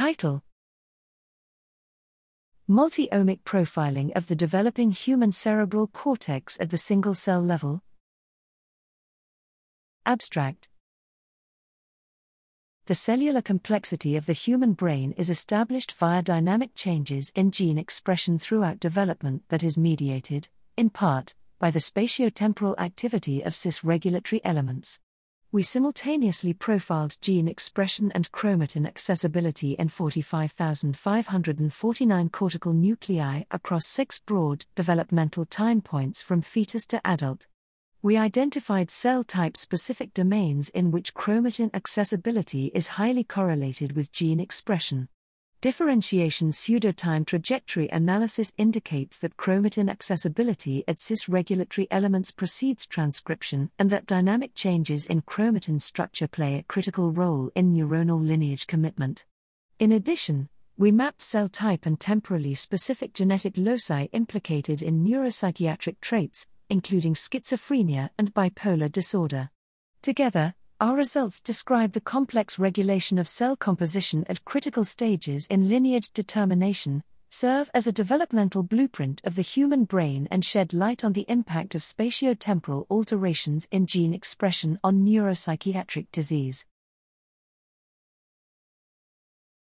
Title. Multi-omic profiling of the developing human cerebral cortex at the single cell level. Abstract. The cellular complexity of the human brain is established via dynamic changes in gene expression throughout development that is mediated, in part, by the spatiotemporal activity of cis regulatory elements we simultaneously profiled gene expression and chromatin accessibility in 45,549 cortical nuclei across six broad developmental time points from fetus to adult. We identified cell type specific domains in which chromatin accessibility is highly correlated with gene expression. Differentiation pseudotime trajectory analysis indicates that chromatin accessibility at cis regulatory elements precedes transcription and that dynamic changes in chromatin structure play a critical role in neuronal lineage commitment. In addition, we mapped cell type and temporally specific genetic loci implicated in neuropsychiatric traits, including schizophrenia and bipolar disorder. Together, our results describe the complex regulation of cell composition at critical stages in lineage determination, serve as a developmental blueprint of the human brain, and shed light on the impact of spatiotemporal alterations in gene expression on neuropsychiatric disease.